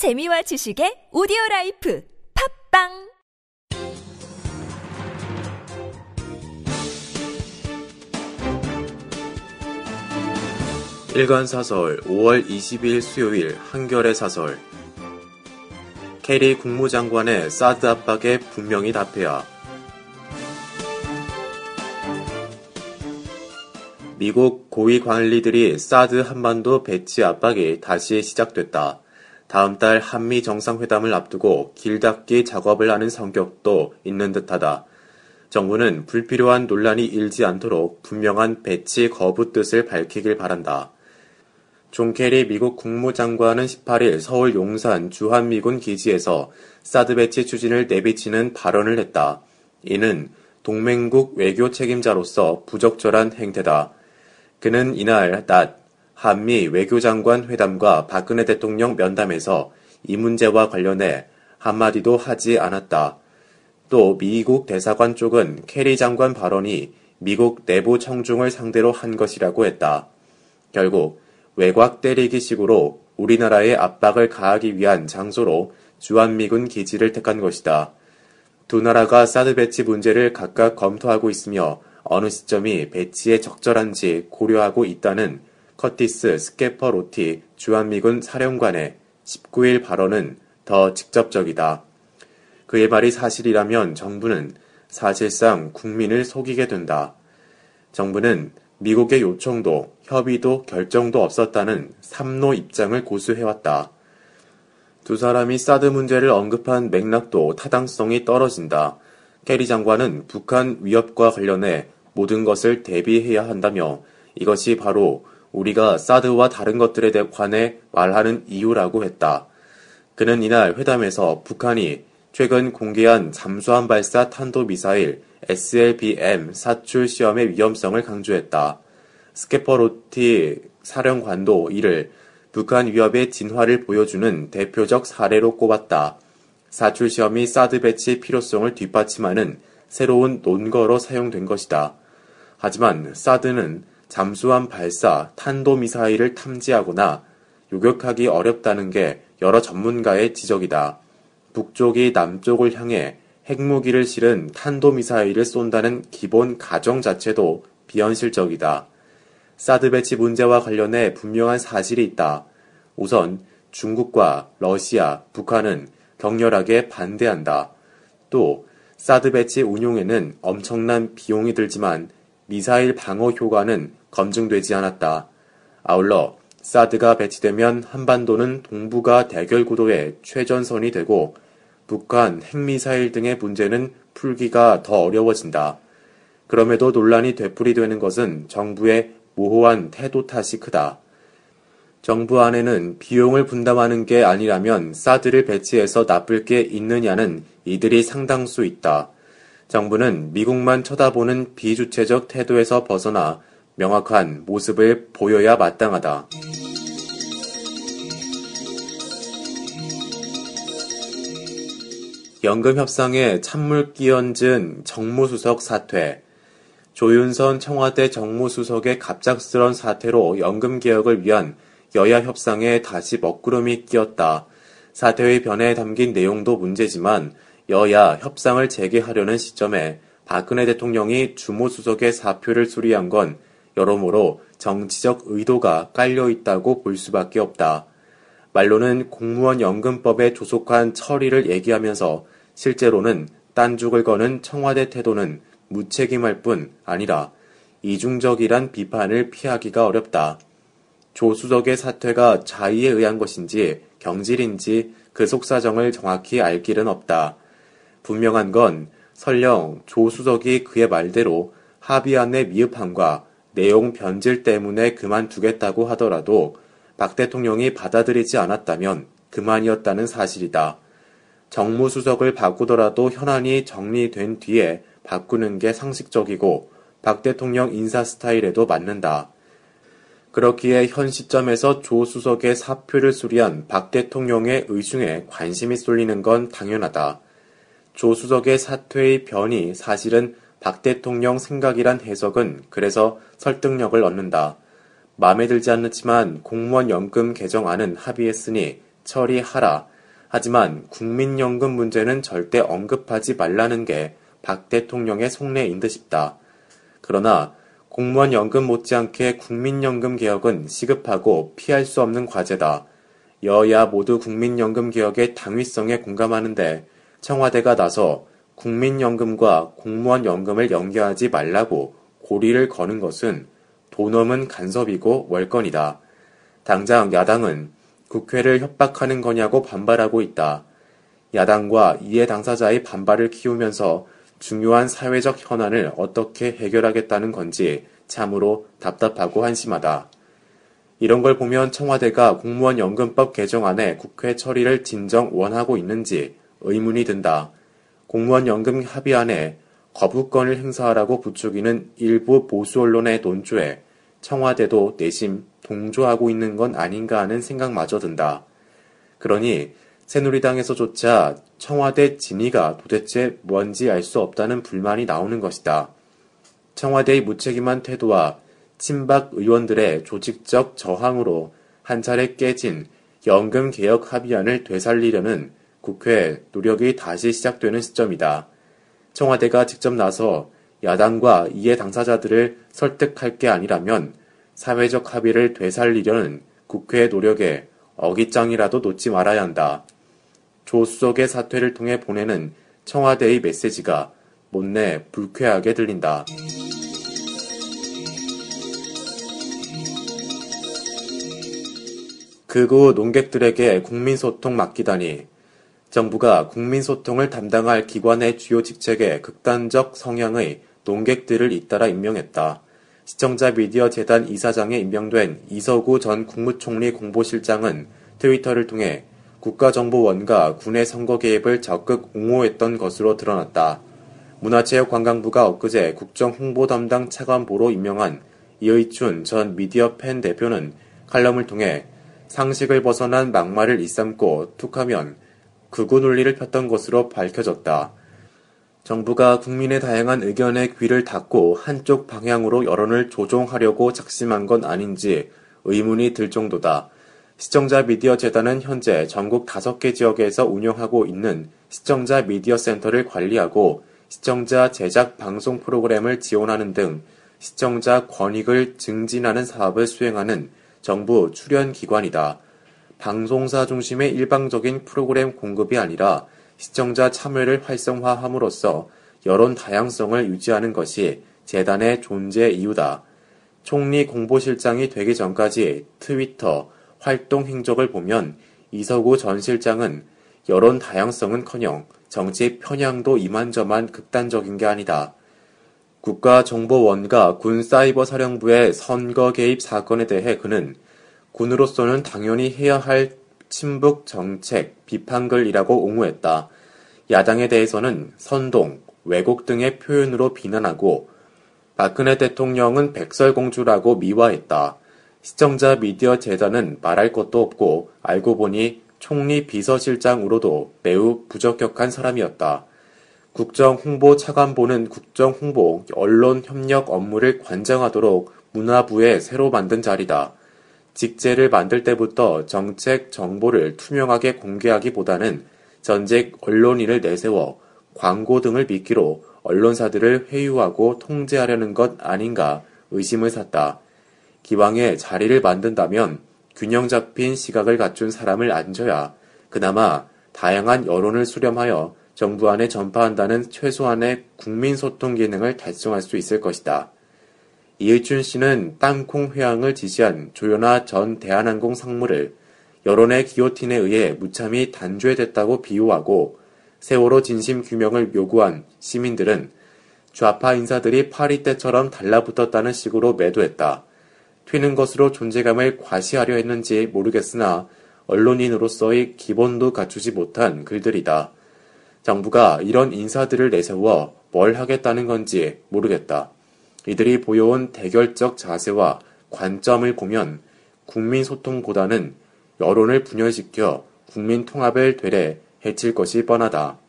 재미와 지식의 오디오 라이프 팟빵! 일간 사설 5월 20일 수요일 한겨레 사설. 케리 국무장관의 사드 압박에 분명히 답해야. 미국 고위 관리들이 사드 한반도 배치 압박이 다시 시작됐다. 다음 달 한미 정상회담을 앞두고 길닦기 작업을 하는 성격도 있는 듯하다. 정부는 불필요한 논란이 일지 않도록 분명한 배치 거부 뜻을 밝히길 바란다. 존 케리 미국 국무장관은 18일 서울 용산 주한미군 기지에서 사드 배치 추진을 내비치는 발언을 했다. 이는 동맹국 외교 책임자로서 부적절한 행태다. 그는 이날 낮 한미 외교장관 회담과 박근혜 대통령 면담에서 이 문제와 관련해 한마디도 하지 않았다. 또 미국 대사관 쪽은 케리 장관 발언이 미국 내부 청중을 상대로 한 것이라고 했다. 결국 외곽 때리기 식으로 우리나라에 압박을 가하기 위한 장소로 주한미군 기지를 택한 것이다. 두 나라가 사드 배치 문제를 각각 검토하고 있으며 어느 시점이 배치에 적절한지 고려하고 있다는 커티스 스캐퍼로티 주한미군 사령관의 19일 발언은 더 직접적이다. 그의 말이 사실이라면 정부는 사실상 국민을 속이게 된다. 정부는 미국의 요청도 협의도 결정도 없었다는 삼 No 입장을 고수해왔다. 두 사람이 사드 문제를 언급한 맥락도 타당성이 떨어진다. 케리 장관은 북한 위협과 관련해 모든 것을 대비해야 한다며 이것이 바로 우리가 사드와 다른 것들에 관해 말하는 이유라고 했다. 그는 이날 회담에서 북한이 최근 공개한 잠수함 발사 탄도 미사일 SLBM 사출 시험의 위험성을 강조했다. 스케퍼로티 사령관도 이를 북한 위협의 진화를 보여주는 대표적 사례로 꼽았다. 사출 시험이 사드 배치 필요성을 뒷받침하는 새로운 논거로 사용된 것이다. 하지만 사드는 잠수함 발사 탄도미사일을 탐지하거나 요격하기 어렵다는 게 여러 전문가의 지적이다. 북쪽이 남쪽을 향해 핵무기를 실은 탄도미사일을 쏜다는 기본 가정 자체도 비현실적이다. 사드 배치 문제와 관련해 분명한 사실이 있다. 우선 중국과 러시아, 북한은 격렬하게 반대한다. 또 사드 배치 운용에는 엄청난 비용이 들지만 미사일 방어 효과는 검증되지 않았다. 아울러 사드가 배치되면 한반도는 동북아 대결 구도의 최전선이 되고 북한 핵미사일 등의 문제는 풀기가 더 어려워진다. 그럼에도 논란이 되풀이되는 것은 정부의 모호한 태도 탓이 크다. 정부 안에는 비용을 분담하는 게 아니라면 사드를 배치해서 나쁠 게 있느냐는 이들이 상당수 있다. 정부는 미국만 쳐다보는 비주체적 태도에서 벗어나 명확한 모습을 보여야 마땅하다. 연금 협상에 찬물 끼얹은 정무수석 사퇴. 조윤선 청와대 정무수석의 갑작스런 사퇴로 연금 개혁을 위한 여야 협상에 다시 먹구름이 끼었다. 사퇴의 변에 담긴 내용도 문제지만 여야 협상을 재개하려는 시점에 박근혜 대통령이 주모수석의 사표를 수리한 건 여러모로 정치적 의도가 깔려 있다고 볼 수밖에 없다. 말로는 공무원 연금법에 조속한 처리를 얘기하면서 실제로는 딴죽을 거는 청와대 태도는 무책임할 뿐 아니라 이중적이란 비판을 피하기가 어렵다. 조수석의 사퇴가 자의에 의한 것인지 경질인지 그 속사정을 정확히 알 길은 없다. 분명한 건 설령 조수석이 그의 말대로 합의안의 미흡함과 내용 변질 때문에 그만두겠다고 하더라도 박 대통령이 받아들이지 않았다면 그만이었다는 사실이다. 정무수석을 바꾸더라도 현안이 정리된 뒤에 바꾸는 게 상식적이고 박 대통령 인사 스타일에도 맞는다. 그렇기에 현 시점에서 조 수석의 사표를 수리한 박 대통령의 의중에 관심이 쏠리는 건 당연하다. 조 수석의 사퇴의 변이 사실은 박 대통령 생각이란 해석은 그래서 설득력을 얻는다. 마음에 들지 않지만 공무원 연금 개정안은 합의했으니 처리하라. 하지만 국민연금 문제는 절대 언급하지 말라는 게 박 대통령의 속내인 듯 싶다. 그러나 공무원 연금 못지않게 국민연금 개혁은 시급하고 피할 수 없는 과제다. 여야 모두 국민연금 개혁의 당위성에 공감하는데 청와대가 나서 국민연금과 공무원 연금을 연계하지 말라고 고리를 거는 것은 도넘은 간섭이고 월권이다. 당장 야당은 국회를 협박하는 거냐고 반발하고 있다. 야당과 이해 당사자의 반발을 키우면서 중요한 사회적 현안을 어떻게 해결하겠다는 건지 참으로 답답하고 한심하다. 이런 걸 보면 청와대가 공무원 연금법 개정안에 국회 처리를 진정 원하고 있는지 의문이 든다. 공무원 연금 합의안에 거부권을 행사하라고 부추기는 일부 보수 언론의 논조에 청와대도 내심 동조하고 있는 건 아닌가 하는 생각마저 든다. 그러니 새누리당에서조차 청와대 진위가 도대체 뭔지 알 수 없다는 불만이 나오는 것이다. 청와대의 무책임한 태도와 친박 의원들의 조직적 저항으로 한 차례 깨진 연금 개혁 합의안을 되살리려는 국회 노력이 다시 시작되는 시점이다. 청와대가 직접 나서 야당과 이해 당사자들을 설득할 게 아니라면 사회적 합의를 되살리려는 국회의 노력에 어깃장이라도 놓지 말아야 한다. 조 수석의 사퇴를 통해 보내는 청와대의 메시지가 못내 불쾌하게 들린다. 극우 농객들에게 국민소통 맡기다니 정부가 국민소통을 담당할 기관의 주요 직책에 극단적 성향의 농객들을 잇따라 임명했다. 시청자 미디어 재단 이사장에 임명된 이서구 전 국무총리 공보실장은 트위터를 통해 국가정보원과 군의 선거 개입을 적극 옹호했던 것으로 드러났다. 문화체육관광부가 엊그제 국정홍보 담당 차관보로 임명한 이의춘 전 미디어 팬 대표는 칼럼을 통해 상식을 벗어난 막말을 일삼고 툭하면 극우 논리를 폈던 것으로 밝혀졌다. 정부가 국민의 다양한 의견에 귀를 닫고 한쪽 방향으로 여론을 조종하려고 작심한 건 아닌지 의문이 들 정도다. 시청자 미디어 재단은 현재 전국 5개 지역에서 운영하고 있는 시청자 미디어 센터를 관리하고 시청자 제작 방송 프로그램을 지원하는 등 시청자 권익을 증진하는 사업을 수행하는 정부 출연 기관이다. 방송사 중심의 일방적인 프로그램 공급이 아니라 시청자 참여를 활성화함으로써 여론 다양성을 유지하는 것이 재단의 존재 이유다. 총리 공보실장이 되기 전까지 트위터, 활동 행적을 보면 이서구 전 실장은 여론 다양성은 커녕 정치 편향도 이만저만 극단적인 게 아니다. 국가정보원과 군사이버사령부의 선거 개입 사건에 대해 그는 군으로서는 당연히 해야 할 친북 정책 비판글이라고 옹호했다. 야당에 대해서는 선동, 왜곡 등의 표현으로 비난하고 박근혜 대통령은 백설공주라고 미화했다. 시청자 미디어 재단은 말할 것도 없고 알고 보니 총리 비서실장으로도 매우 부적격한 사람이었다. 국정홍보 차관보는 국정홍보 언론 협력 업무를 관장하도록 문화부에 새로 만든 자리다. 직제를 만들 때부터 정책 정보를 투명하게 공개하기보다는 전직 언론인을 내세워 광고 등을 미끼로 언론사들을 회유하고 통제하려는 것 아닌가 의심을 샀다. 기왕에 자리를 만든다면 균형 잡힌 시각을 갖춘 사람을 앉혀야 그나마 다양한 여론을 수렴하여 정부 안에 전파한다는 최소한의 국민 소통 기능을 달성할 수 있을 것이다. 이의춘 씨는 땅콩 회항을 지시한 조연아 전 대한항공 상무를 여론의 기호틴에 의해 무참히 단죄됐다고 비호하고 세월호 진심 규명을 요구한 시민들은 좌파 인사들이 파리 때처럼 달라붙었다는 식으로 매도했다. 튀는 것으로 존재감을 과시하려 했는지 모르겠으나 언론인으로서의 기본도 갖추지 못한 글들이다. 정부가 이런 인사들을 내세워 뭘 하겠다는 건지 모르겠다. 이들이 보여온 대결적 자세와 관점을 보면 국민 소통보다는 여론을 분열시켜 국민 통합을 되레 해칠 것이 뻔하다.